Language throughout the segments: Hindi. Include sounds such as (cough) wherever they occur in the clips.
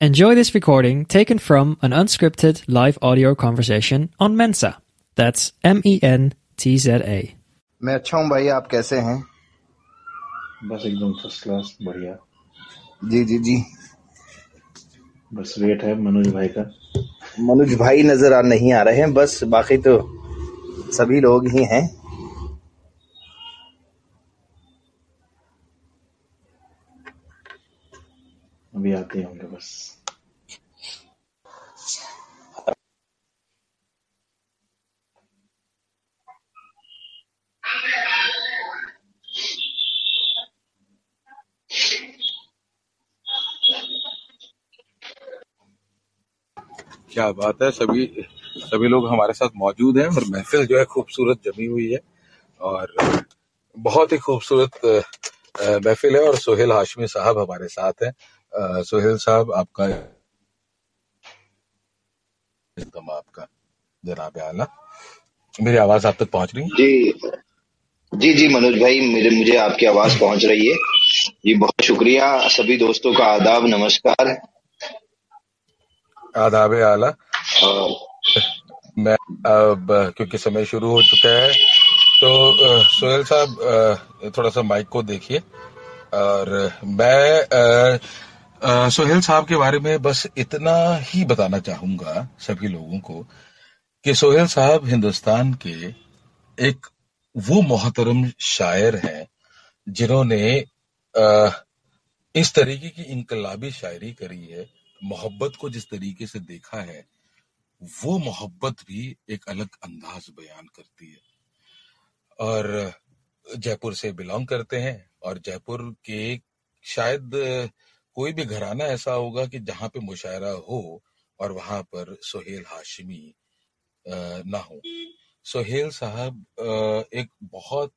Enjoy this recording taken from an unscripted live audio conversation on Mensa. That's M E N T Z A. मैं अच्छा हूँ भाई आप कैसे हैं बस एकदम फ़र्स्ट क्लास बढ़िया जी जी जी बस वेट है मनोज भाई का मनोज भाई नज़र आ नहीं आ रहे हैं बस बाकी तो सभी लोग ही हैं अभी आते होंगे बस क्या बात है? सभी सभी लोग हमारे साथ मौजूद हैं और महफिल जो है खूबसूरत जमी हुई है और बहुत ही खूबसूरत महफिल है और सोहेल हाशमी साहब हमारे साथ हैं। सोहेल साहब आपका एकदम आपका जनाब आला। मेरी आवाज़ आप तक पहुँच रही है? जी जी जी मनोज भाई मेरे मुझे आपकी आवाज़ पहुँच रही है। जी बहुत शुक्रिया सभी दोस्तों का आदाब नमस्कार। आदाब आला। और मैं अब क्योंकि समय शुरू हो चुका है तो सोहेल साहब थोड़ा सा माइक को देखिए। और मैं अ, सोहेल साहब के बारे में बस इतना ही बताना चाहूँगा सभी लोगों को कि सोहेल साहब हिंदुस्तान के एक वो मोहतरम शायर हैं, जिन्होंने इस तरीके की इनकलाबी शायरी करी है, मोहब्बत को जिस तरीके से देखा है, वो मोहब्बत भी एक अलग अंदाज बयान करती है। और जयपुर से बिलोंग करते हैं, और जयपुर के शायद कोई भी घराना ऐसा होगा कि जहाँ पे मुशायरा हो और वहाँ पर सोहेल हाशमी ना हो। सोहेल साहब एक बहुत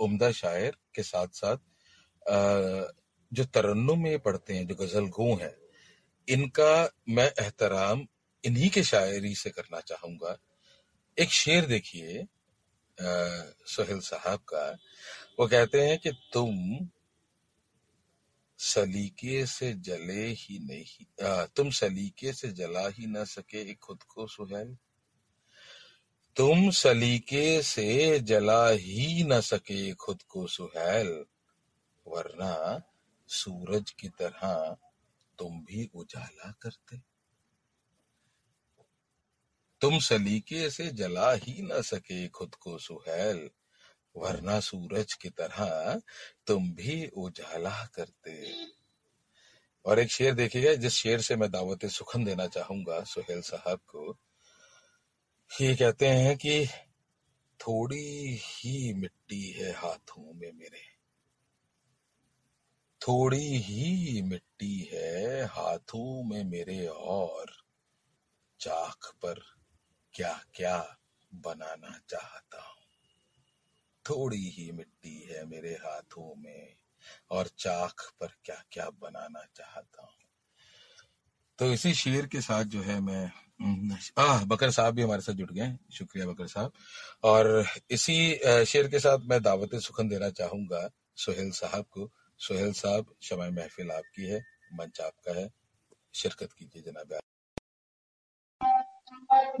उम्दा शायर के साथ साथ जो तरन्नुम में पढ़ते हैं, जो गज़ल गो हैं, इनका मैं एहतराम इन्हीं के शायरी से करना चाहूँगा। एक शेर देखिए सोहेल साहब का। वो कहते हैं कि तुम सलीके से जले ही नहीं तुम सलीके से जला ही न सके खुद को, सुहेल। तुम सलीके से जला ही न सके खुद को, सुहेल, वरना सूरज की तरह तुम भी उजाला करते। तुम सलीके से जला ही न सके खुद को, सुहेल वरना सूरज की तरह तुम भी उजाला करते। और एक शेर देखिएगा जिस शेर से मैं दावत सुखन देना चाहूँगा, सुहेल साहब को, ये कहते हैं कि थोड़ी ही मिट्टी है हाथों में मेरे। थोड़ी ही मिट्टी है हाथों में मेरे और, चाक पर क्या क्या बनाना चाहता हूँ थोड़ी ही मिट्टी है मेरे हाथों में, और चाक पर क्या क्या बनाना चाहता हूँ। तो इसी शेर के साथ जो है मैं, आह, बकर साहब भी हमारे साथ जुड़ गए शुक्रिया बकर साहब। और इसी शेर के साथ मैं दावत सुखन देना चाहूँगा सोहेल साहब को। सोहेल साहब शमाय महफिल आपकी है, मंच आपका है। शिरकत कीजिए जनाब।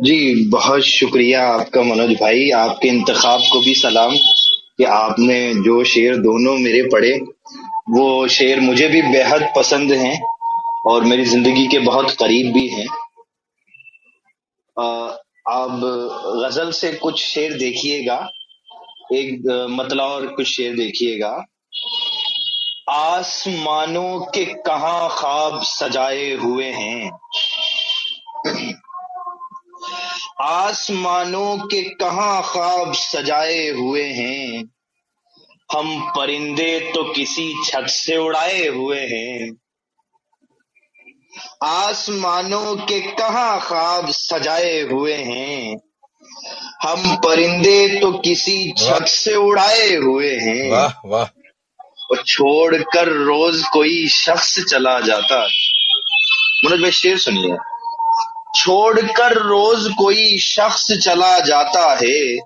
जी बहुत शुक्रिया आपका मनोज भाई। आपके इंतखाब को भी सलाम कि आपने जो शेर दोनों मेरे पढ़े वो शेर मुझे भी बेहद पसंद हैं और मेरी ज़िंदगी के बहुत करीब भी हैं। अब गज़ल से कुछ शेर देखिएगा। एक अ, मतला और कुछ शेर देखिएगा। आसमानों के कहाँ ख्वाब सजाए हुए हैं? आसमानों के कहाँ ख्वाब सजाए हुए हैं? हम परिंदे तो किसी छत से उड़ाए हुए हैं। आसमानों के कहा ख्वाब सजाए हुए हैं? हम परिंदे तो किसी छत से उड़ाए हुए हैं। वाह वाह। और छोड़कर रोज कोई शख्स चला जाता मनोज भाई शेर सुनिए। छोड़कर रोज कोई शख्स चला जाता है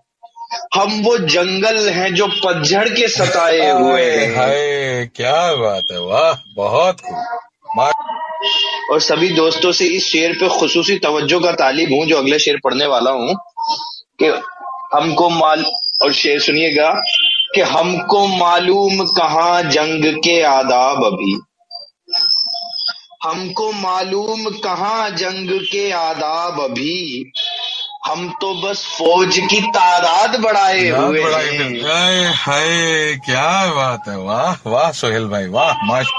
हम वो जंगल हैं जो पतझड़ के सताए हुए हैं। हाय क्या बात है वाह बहुत खूब। और सभी दोस्तों से इस शेर पे खसूसी तवज्जो का तालिब हूँ जो अगले शेर पढ़ने वाला हूँ कि हमको माल और शेर सुनिएगा कि हमको मालूम कहाँ जंग के आदाब अभी। हमको मालूम कहाँ जंग के आदाब अभी। हम तो बस फौज की तादाद बढ़ाए हुए हैं। हाय हाय क्या बात है वाह वाह सोहेल भाई वाह माश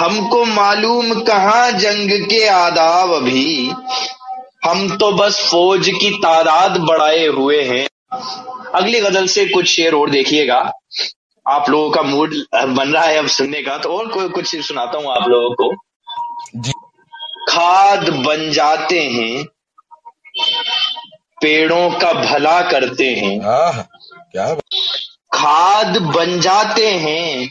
हमको मालूम कहाँ जंग के आदाब अभी। हम तो बस फौज की तादाद बढ़ाए हुए हैं। अगली गज़ल से कुछ शेर और देखिएगा। आप लोगों का मूड बन रहा है अब सुनने का तो और कोई कुछ सुनाता हूँ आप लोगों को। जी। खाद बन जाते हैं पेड़ों का भला करते हैं। आह क्या बात। खाद बन जाते हैं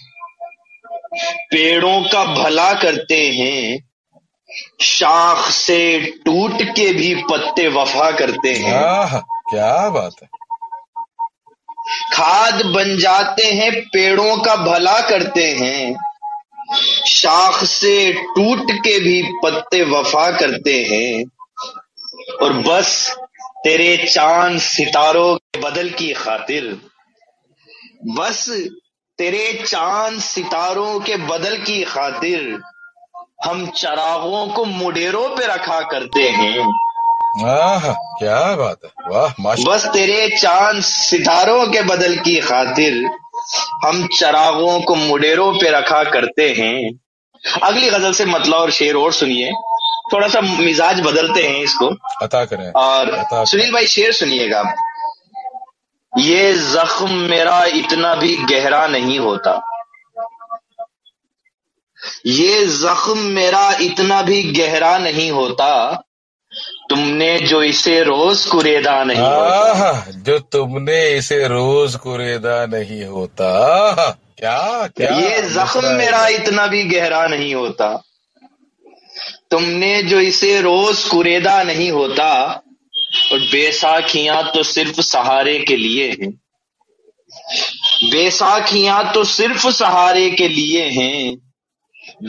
पेड़ों का भला करते हैं शाख से टूट के भी पत्ते वफा करते हैं। आह क्या बात है। खाद बन जाते हैं, पेड़ों का भला करते हैं। शाख से टूट के भी पत्ते वफा करते हैं। और बस तेरे चाँद सितारों के बदल की खातिर। बस तेरे चाँद सितारों के बदल की खातिर हम चरागों को मुडेरों पे रखा करते हैं। आह क्या बात है। वाह माश बस तेरे चाँद सितारों के बदल की खातिर हम चरागों को मुडेरों पे रखा करते हैं। अगली गज़ल से मतला और शेर और सुनिए। थोड़ा सा मिजाज बदलते हैं इसको। अता करें। और अता सुनील भाई शेर सुनिएगा। ये जख्म मेरा इतना भी गहरा नहीं होता। ये जख्म मेरा इतना भी गहरा नहीं होता तुमने जो इसे रोज कुरेदा नहीं आह जो तुमने इसे रोज कुरेदा नहीं होता। क्या क्या ये जख्म मेरा इतना भी गहरा नहीं होता। तुमने जो इसे रोज कुरेदा नहीं होता और बेसाखियाँ तो सिर्फ़ सहारे के लिए हैं। बेसाखियाँ तो सिर्फ़ सहारे के लिए हैं।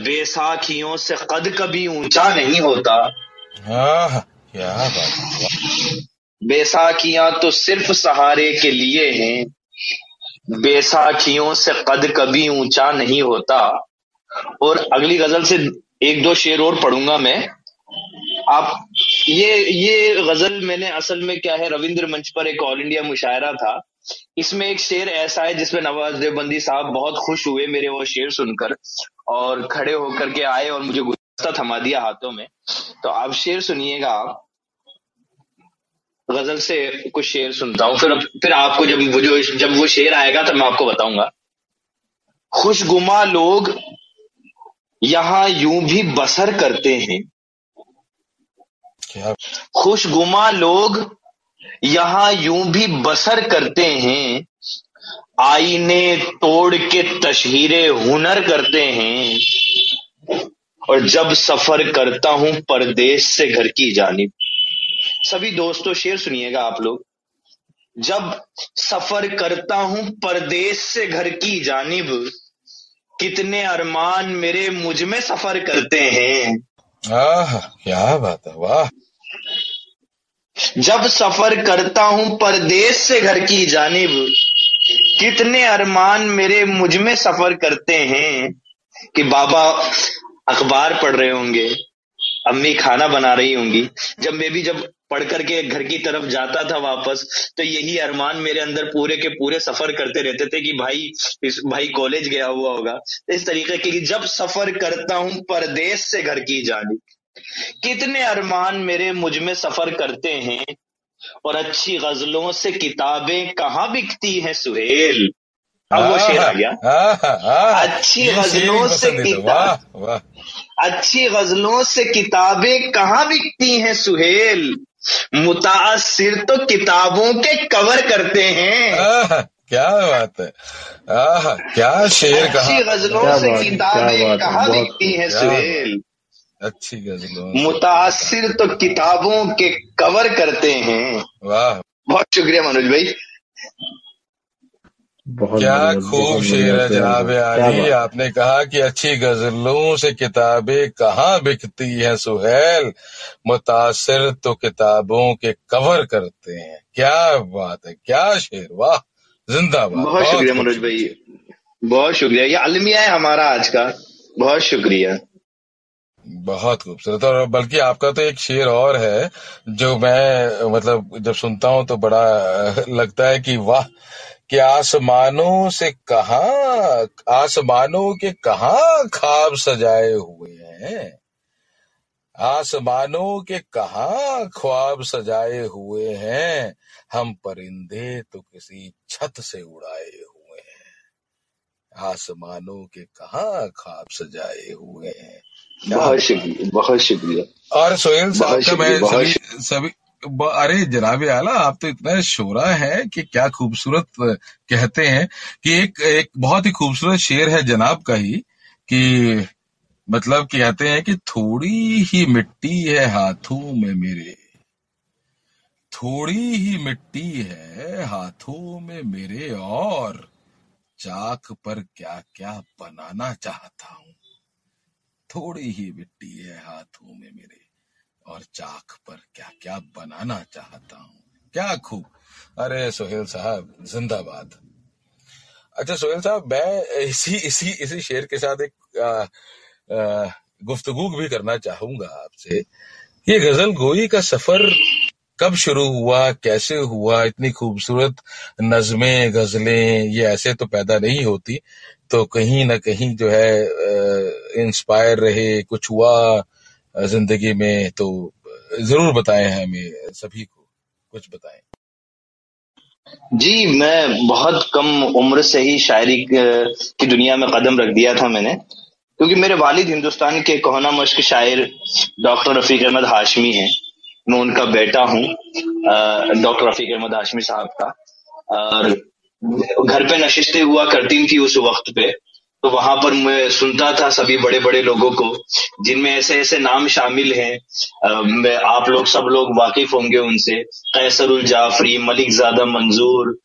बेसाखियों से कद कभी ऊँचा नहीं होता। आह क्या बात बेसाखियाँ तो सिर्फ़ सहारे के लिए हैं। बेसाखियों से कद कभी ऊँचा नहीं होता। और अगली गज़ल से एक दो शेर और पढ़ूँगा मैं। आप, ये ये गज़ल मैंने असल में क्या है, रविंद्र मंच पर एक ऑल इंडिया मुशायरा था। इसमें एक शेर ऐसा है जिसमें नवाज़ देवबंदी साहब बहुत खुश हुए मेरे वो शेर सुनकर और खड़े होकर के आए और मुझे गुलदस्ता थमा दिया हाथों में। तो आप शेर सुनिएगा आप। गज़ल से कुछ शेर सुनता हूँ। फिर फिर आपको जब वो जो जब वो शेर आएगा तब मैं आपको बताऊँगा। खुशगुमा लोग यहाँ यूँ भी बसर करते हैं। खुशगुमा लोग यहाँ यूँ भी बसर करते हैं। आईने तोड़ के तशहीरे हुनर करते हैं। और जब सफ़र करता हूँ परदेश से घर की जानिब। सभी दोस्तों शेर सुनिएगा आप लोग। जब सफ़र करता हूँ परदेश से घर की जानिब कितने अरमान मेरे मुझमें सफ़र करते हैं। आह क्या बात है वाह। जब सफ़र करता हूँ परदेश से घर की जानिब कितने अरमान मेरे मुझमें सफ़र करते हैं कि बाबा अखबार पढ़ रहे होंगे, अम्मी खाना बना रही होंगी। जब मैं भी जब पढ़ करके घर की तरफ़ जाता था वापस तो यही अरमान मेरे अंदर पूरे के पूरे सफ़र करते रहते थे कि भाई, इस भाई कॉलेज गया हुआ होगा। इस तरीके के कि जब सफ़र करता हूँ परदेश से घर की जानी कितने अरमान मेरे मुझमें सफ़र करते हैं, और अच्छी गजलों से किताबें कहाँ बिकती हैं सुहेल? अब वो शेर आ गया अच्छी गजलों से पसंद किताब वाह वाह अच्छी गजलों से किताबें कहाँ बिकती हैं सुहेल मुतासिर तो किताबों के कवर करते हैं क्या बात है आह क्या शेर कहा अच्छी गजलों से किताबें कहाँ बिकती हैं सुहेल अच्छी गजलों से मुतासिर तो किताबों के कवर करते हैं वाह बहुत शुक्रिया मनोज भाई बहुत क्या खूब शेर है जनाब आली आपने कहा कि अच्छी गजलों से किताबें कहाँ बिकती हैं सुहेल? मुतासिर तो किताबों के कवर करते हैं। क्या बात है क्या शेर वाह जिंदाबाद। बहुत बहुत शुक्रिया मनोज भाई। बहुत शुक्रिया। ये अलमिया है हमारा आज का। बहुत शुक्रिया। बहुत खूबसूरत। और बल्कि आपका तो एक शेर और है जो मैं मतलब जब सुनता हूँ तो बड़ा (laughs) लगता है कि वाह कि आसमानों से कहा आसमानों के कहा ख्वाब सजाए हुए हैं? आसमानों के कहा ख्वाब सजाए हुए हैं? हम परिंदे तो किसी छत से उड़ाए हुए हैं। आसमानों के कहा ख्वाब सजाए हुए हैं? बहुत शुक्रिया बहुत शुक्रिया। और सोहेल साहब का मैं सभी सभी अरे जनाब आला, आप तो इतना शोरा है कि क्या खूबसूरत कहते हैं कि एक एक बहुत ही खूबसूरत शेर है जनाब का ही, कि मतलब कहते हैं कि थोड़ी ही मिट्टी है हाथों में मेरे। थोड़ी ही मिट्टी है हाथों में मेरे और चाक पर क्या क्या बनाना चाहता हूँ। थोड़ी ही मिट्टी है हाथों में मेरे। और चाक पर क्या क्या बनाना चाहता हूँ। क्या खूब। अरे सोहेल साहब जिंदाबाद। अच्छा सोहेल साहब मैं इसी इसी इसी शेर के साथ एक आ, भी करना चाहूँगा आपसे। ये गज़ल गोई का सफ़र कब शुरू हुआ कैसे हुआ इतनी खूबसूरत नज़में गजलें ये ऐसे तो पैदा नहीं होती तो कहीं ना कहीं जो है इंस्पायर रहे कुछ हुआ ज़िंदगी में तो ज़रूर बताएँ हमें, सभी को कुछ बताएँ। जी, मैं बहुत कम उम्र से ही शायरी की दुनिया में कदम रख दिया था मैंने, क्योंकि मेरे वालिद हिंदुस्तान के कोहना मश्क शायर डॉक्टर रफीक अहमद हाशमी हैं। मैं उनका बेटा हूँ डॉक्टर रफीक अहमद हाशमी साहब का। और घर पे नशिस्तें हुआ करती थी उस वक्त पे। तो वहाँ पर मैं सुनता था सभी बड़े बड़े लोगों को, जिनमें ऐसे ऐसे नाम शामिल हैं। आप लोग सब लोग वाकिफ होंगे उनसे। कैसरुल जाफरी, मलिक जादा मंजूर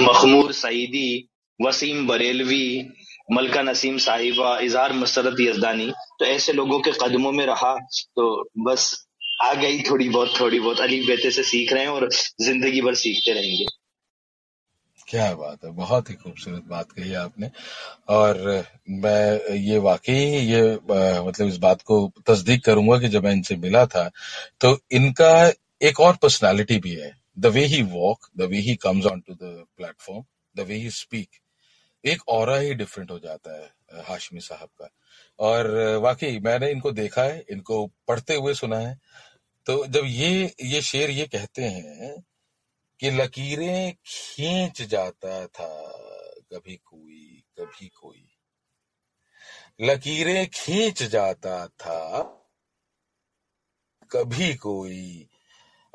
मखमूर सईदी, वसीम बरेलवी, मलका नसीम साहिबा इजहार मसरत यजदानी। तो ऐसे लोगों के कदमों में रहा तो बस आ गई थोड़ी बहुत थोड़ी बहुत अली बेते से सीख रहे हैं और ज़िंदगी भर सीखते रहेंगे। क्या बात है बहुत ही खूबसूरत बात कही आपने। और मैं ये वाकई ये अ, मतलब इस बात को तस्दीक करूँगा कि जब मैं इनसे मिला था तो इनका एक और पर्सनालिटी भी है। The way he walk the way he comes on to the platform the way he speak एक और ही डिफरेंट हो जाता है हाशमी साहब का। और वाकई मैंने इनको देखा है इनको पढ़ते हुए सुना है। तो जब ये ये शेर ये कहते हैं कि लकीरें खींच जाता था कभी कोई कभी कोई। लकीरें खींच जाता था कभी कोई।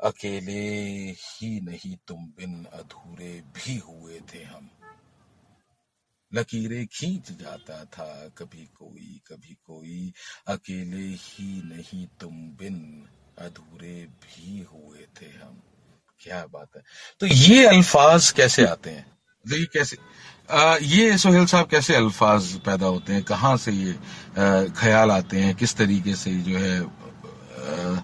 अकेले ही नहीं, तुम बिन अधूरे भी हुए थे हम। लकीरें खींच जाता था कभी कोई कभी कोई। अकेले ही नहीं, तुम बिन अधूरे भी हुए थे हम। क्या बात है। तो ये अल्फाज कैसे आते हैं? ये कैसे आ, ये सोहेल साहब कैसे अल्फाज पैदा होते हैं? कहाँ से ये आ, ख्याल आते हैं? किस तरीके से जो है आ,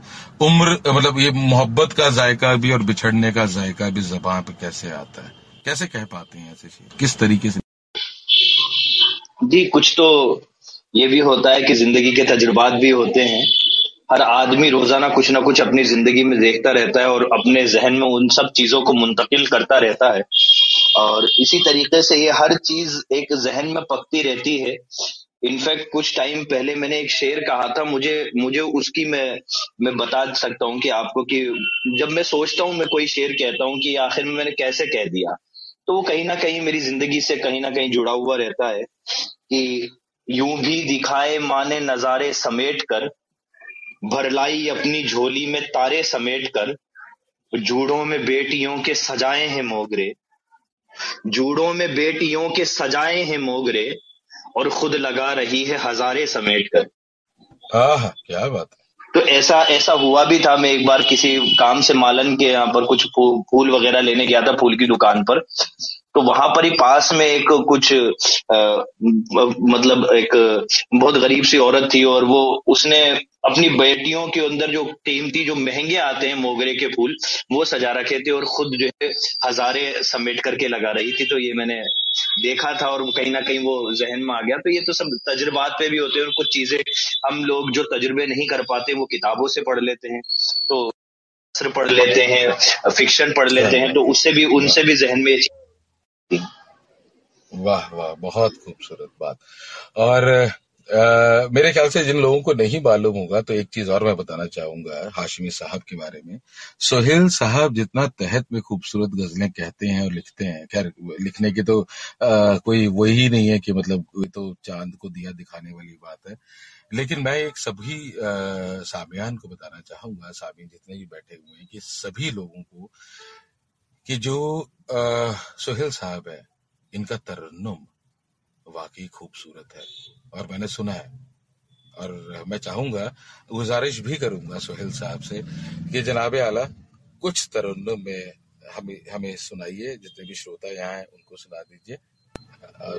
उम्र मतलब ये मोहब्बत का जायका भी और बिछड़ने का जायका भी जबान पे कैसे आता है? कैसे कह पाते हैं ऐसे शेर किस तरीके से? जी कुछ तो ये भी होता है कि ज़िंदगी के तजुर्बात भी होते हैं। हर आदमी रोज़ाना कुछ ना कुछ अपनी ज़िंदगी में देखता रहता है और अपने जहन में उन सब चीज़ों को मुंतकिल करता रहता है। और इसी तरीके से ये हर चीज़ एक जहन में पकती रहती है। इनफैक्ट कुछ टाइम पहले मैंने एक शेर कहा था, मुझे मुझे उसकी मैं मैं बता सकता हूँ कि आपको कि जब मैं सोचता हूँ, मैं कोई शेर कहता हूँ कि आखिर में मैंने कैसे कह दिया तो वो कहीं ना कहीं मेरी ज़िंदगी से कहीं ना कहीं जुड़ा हुआ रहता है कि यूँ भी दिखाए, माने, नजारे समेट कर भरलाई अपनी झोली में तारे समेट कर जूड़ों में बेटियों के सजाए हैं मोगरे। जूड़ों में बेटियों के सजाए हैं मोगरे और खुद लगा रही है हजारे समेट कर आह क्या बात है। तो ऐसा ऐसा हुआ भी था मैं एक बार किसी काम से मालन के यहाँ पर कुछ फूल वगैरह लेने गया था फूल की दुकान पर। तो वहाँ पर ही पास में एक कुछ आ, मतलब एक बहुत गरीब सी औरत थी और वो उसने अपनी बेटियों के अंदर जो कीमती जो महँगे आते हैं मोगरे के फूल वो सजा रखे थे और खुद जो है हजारे समेट करके लगा रही थी। तो ये मैंने देखा था और कहीं ना कहीं वो जहन में आ गया। तो ये तो सब तजुर्बात पे भी होते हैं और कुछ चीज़ें हम लोग जो तजुर्बे नहीं कर पाते वो किताबों से पढ़ लेते हैं तो पढ़ लेते हैं फिक्शन पढ़ लेते हैं तो उससे भी उनसे भी जहन में वाह वाह बहुत खूबसूरत बात। और आ, मेरे ख्याल से जिन लोगों को नहीं मालूम होगा तो एक चीज़ और मैं बताना चाहूँगा हाशमी साहब के बारे में। सोहेल साहब जितना तहत में खूबसूरत गजलें कहते हैं और लिखते हैं खैर लिखने की तो आ, कोई वही नहीं है कि मतलब कोई तो चाँद को दिया दिखाने वाली बात है। लेकिन मैं एक सभी सामियान को बताना चाहूँगा सामियान जितने भी बैठे हुए हैं कि सभी लोगों को कि जो सोहेल साहब है इनका तरन्नुम वाकई खूबसूरत है। और मैंने सुना है और मैं चाहूँगा गुजारिश भी करूँगा सोहेल साहब से कि जनाब आला कुछ तरन्नुम में हमें हमें सुनाइए जितने भी श्रोता यहाँ हैं उनको सुना दीजिए।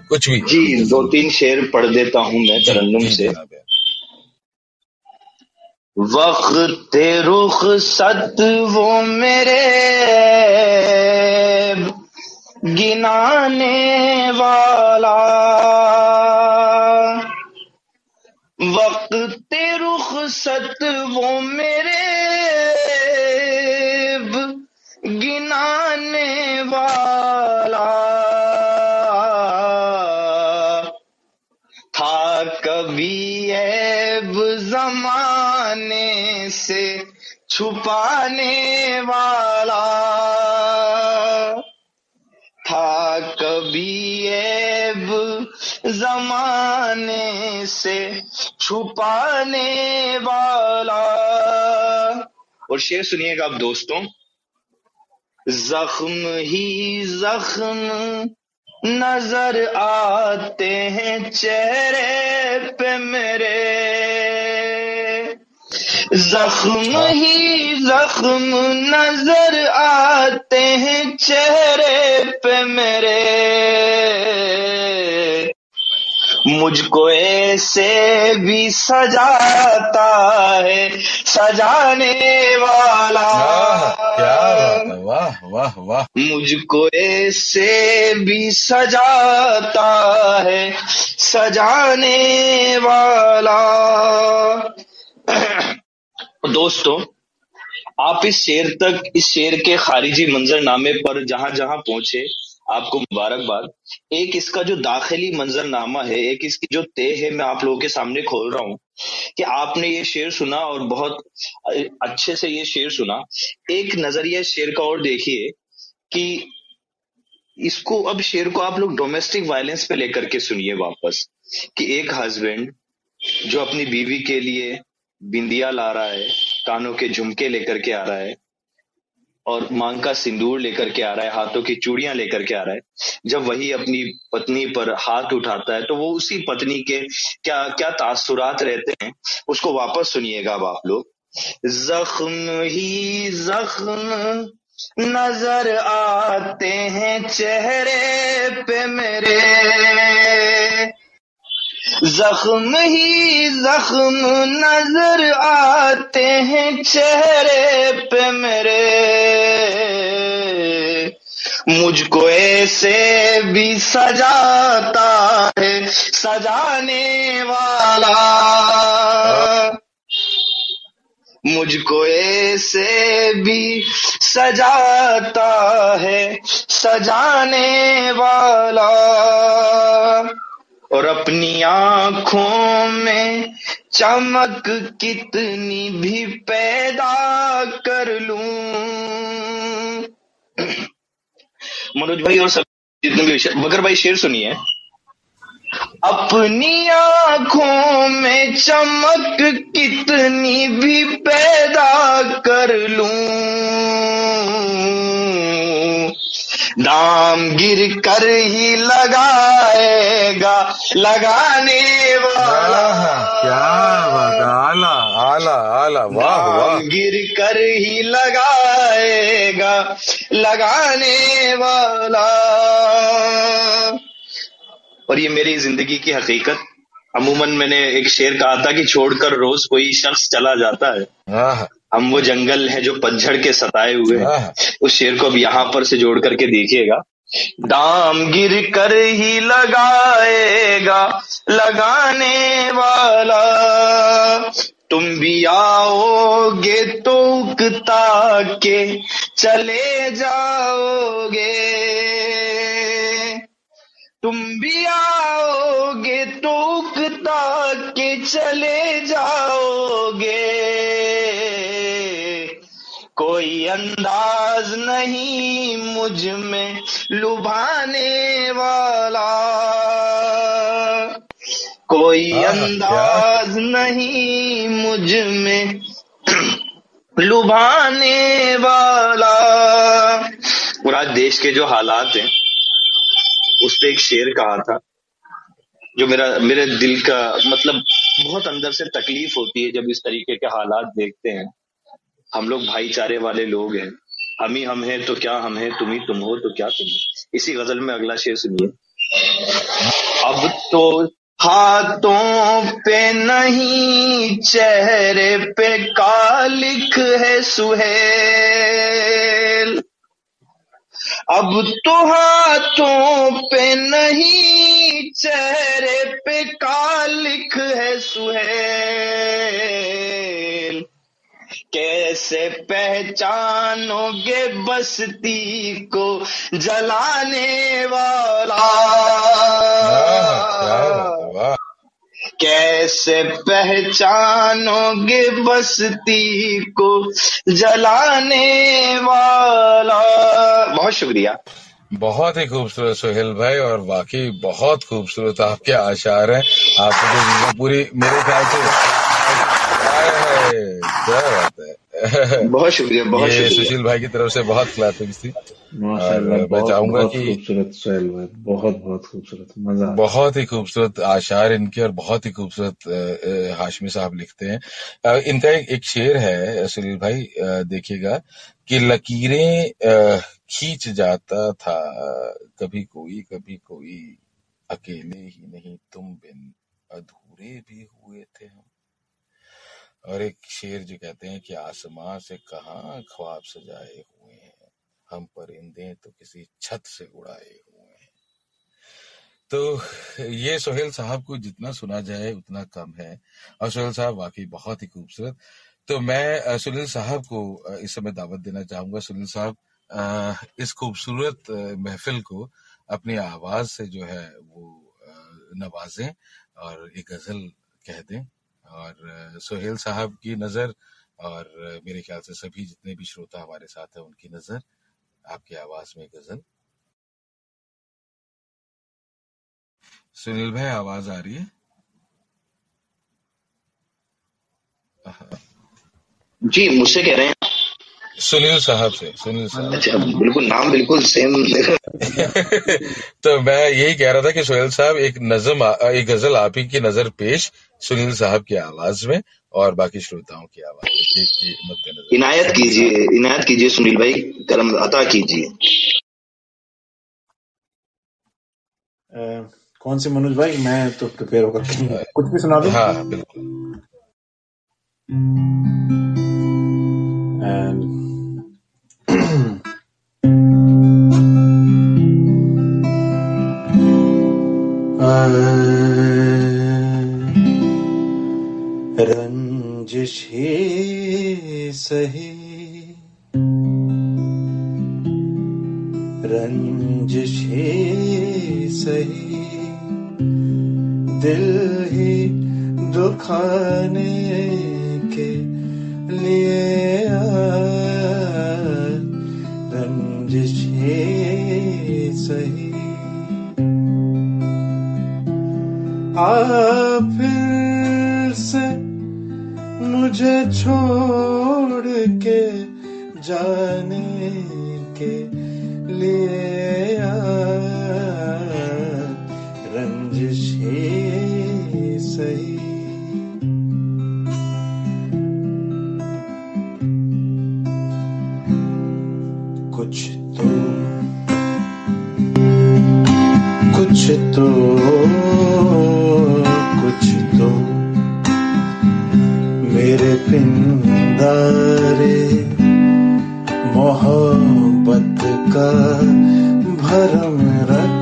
कुछ भी। जी दो तीन शेर पढ़ देता हूँ मैं तरन्नुम से। वक्त रुख सत वो मेरे। गिनाने वाला। वक्त रुख सत वो मेरे। छुपाने वाला था कभी ऐब जमाने से छुपाने वाला। और शेर सुनिएगा आप दोस्तों, जख्म ही जख्म नज़र आते हैं चेहरे पे मेरे। जख्म ही जख्म नज़र आते हैं चेहरे पे मेरे। मुझको ऐसे भी सजाता है सजाने वाला। वाह वाह वाह। मुझको ऐसे भी सजाता है सजाने वाला। दोस्तों, आप इस शेर तक, इस शेर के खारिजी मंजरनामे पर जहाँ जहाँ पहुँचे, आपको मुबारकबाद। एक इसका जो दाखिली मंजरनामा है, एक इसकी जो तय है, मैं आप लोगों के सामने खोल रहा हूँ कि आपने ये शेर सुना और बहुत अच्छे से ये शेर सुना। एक नज़रिया शेर का और देखिए कि इसको, अब शेर को आप लोग डोमेस्टिक वायलेंस पे लेकर के सुनिए वापस कि एक हस्बैंड जो अपनी बीवी के लिए बिंदिया ला रहा है, कानों के झुमके लेकर के आ रहा है और मांग का सिंदूर लेकर के आ रहा है, हाथों की चूड़ियाँ लेकर के आ रहा है। जब वही अपनी पत्नी पर हाथ उठाता है तो वो उसी पत्नी के क्या क्या तासुरात रहते हैं, उसको वापस सुनिएगा अब आप लोग। जख्म ही जख्म नज़र आते हैं चेहरे पे मेरे। जख्म ही जख्म नज़र आते हैं चेहरे पे मेरे। मुझको ऐसे भी सजाता है, सजाने वाला। मुझको ऐसे भी सजाता है, सजाने वाला। और अपनी आँखों में चमक कितनी भी पैदा कर लूँ। मनोज भाई और सब जितने भी बकर भाई शेर सुनिए। अपनी आँखों में चमक कितनी भी पैदा कर लूँ। दाम गिर कर ही लगाएगा लगाने वाला। क्या बात आला आला आला वाह वाह। गिर कर ही लगाएगा लगाने वाला। और ये मेरी ज़िंदगी की हकीकत अमूमन मैंने एक शेर कहा था कि छोड़कर रोज कोई शख्स चला जाता है हाँ। हम वो जंगल है जो पतझड़ के सताए हुए हैं। उस शेर को अब यहाँ पर से जोड़ करके देखिएगा। दाम गिर कर ही लगाएगा लगाने वाला। तुम भी आओगे तो उकता के चले जाओगे। तुम भी आओगे तो उकता के चले जाओगे। कोई अंदाज नहीं मुझमें लुभाने वाला। कोई हाँ, अंदाज नहीं मुझमें लुभाने वाला। और आज देश के जो हालात हैं उस पर एक शेर कहा था जो मेरा मेरे दिल का मतलब बहुत अंदर से तकलीफ़ होती है जब इस तरीके के हालात देखते हैं। हम लोग भाईचारे वाले लोग हैं। हम ही हम हैं तो क्या हम हैं? तुम ही तुम हो तो क्या तुम हो? इसी गज़ल में अगला शेर सुनिए। अब तो हाथों पे नहीं, चेहरे पे कालिक है सुहेल। अब तो हाथों पे नहीं, चेहरे पे कालिक है सुहेल। कैसे पहचानोगे बस्ती को जलाने वाला? कैसे पहचानोगे बस्ती को जलाने वाला? बहुत शुक्रिया। बहुत ही खूबसूरत सोहेल भाई और बाकी बहुत खूबसूरत आपके आशार हैं। आपको तो पूरी मेरे ख्याल से क्या बात है? बहुत शुक्रिया बहुत ये शुक्रिया। सुशील भाई की तरफ़ से बहुत क्लैपिंग्स थी। माशाल्लाह मैं बहुत चाहूँगा बहुत कि- खूबसूरत सोहेल भाई बहुत बहुत खूबसूरत मज़ा बहुत ही खूबसूरत आशार इनके और बहुत ही खूबसूरत हाशमी साहब लिखते हैं। इनका एक, एक शेर है सुनील भाई देखिएगा कि लकीरें खींच जाता था कभी कोई कभी कोई अकेले ही नहीं तुम बिन अधूरे भी हुए थे हम। और एक शेर जो कहते हैं कि आसमां से कहा ख्वाब सजाए हुए हैं? हम परिंदे तो किसी छत से उड़ाए हुए हैं। तो ये सोहेल साहब को जितना सुना जाए उतना कम है। और सोहेल साहब वाकई बहुत ही खूबसूरत। तो मैं सुनील साहब को इस समय दावत देना चाहूँगा। सुनील साहब इस खूबसूरत महफिल को अपनी आवाज़ से जो है वो नवाजें और एक गज़ल कह दें। और सुहेल साहब की नज़र और मेरे ख्याल से सभी जितने भी श्रोता हमारे साथ है उनकी नज़र आपकी आवाज़ में गज़ल। सुनील भाई, आवाज़ आ रही है? जी, मुझसे कह रहे हैं। सुनील साहब से सुनील साहब। अच्छा बिल्कुल नाम बिल्कुल सेम (laughs) तो मैं यही कह रहा था कि सोहेल साहब एक नजम एक गज़ल आप ही की नज़र पेश सुनील साहब की आवाज़ में और बाकी श्रोताओं की आवाज़ के, इनायत कीजिए इनायत कीजिए सुनील भाई करम अता कीजिए। कौन से मनोज भाई? मैं तो प्रिपेयर होकर कुछ भी सुना दूँ। हाँ बिल्कुल। रंजिश ही सही। रंजिश ही सही। दिल ही दुखाने के लिए आ फिर से मुझे छोड़ के जाने के लिए रंजिश ही सही। कुछ तो कुछ तो पिंदारे मोहब्बत का भरम रख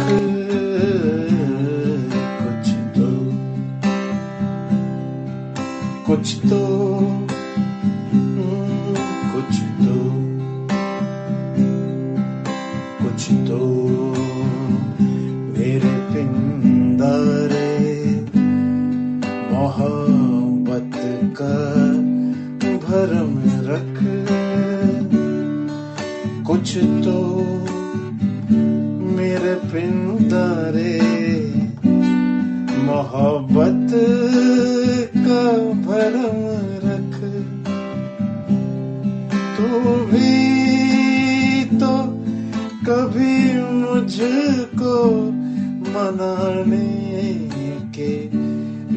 पिंदारे मोहब्बत का भरम रख। तू भी तो कभी मुझको मनाने के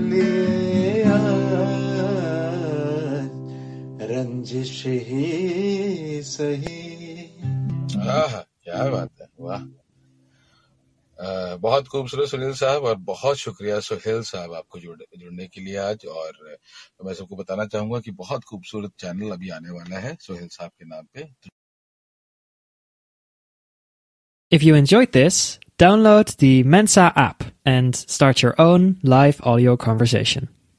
लिए रंजिश ही सही। आह, क्या बात है वाह अ, बहुत खूबसूरत सुनील साहब और बहुत शुक्रिया सुहेल साहब आपको जुड़, जुड़ने के लिए आज और मैं सबको बताना चाहूँगा कि बहुत खूबसूरत चैनल अभी आने वाला है सुहेल साहब के नाम पे if you enjoy this download the Mensa app and start your own live audio conversation.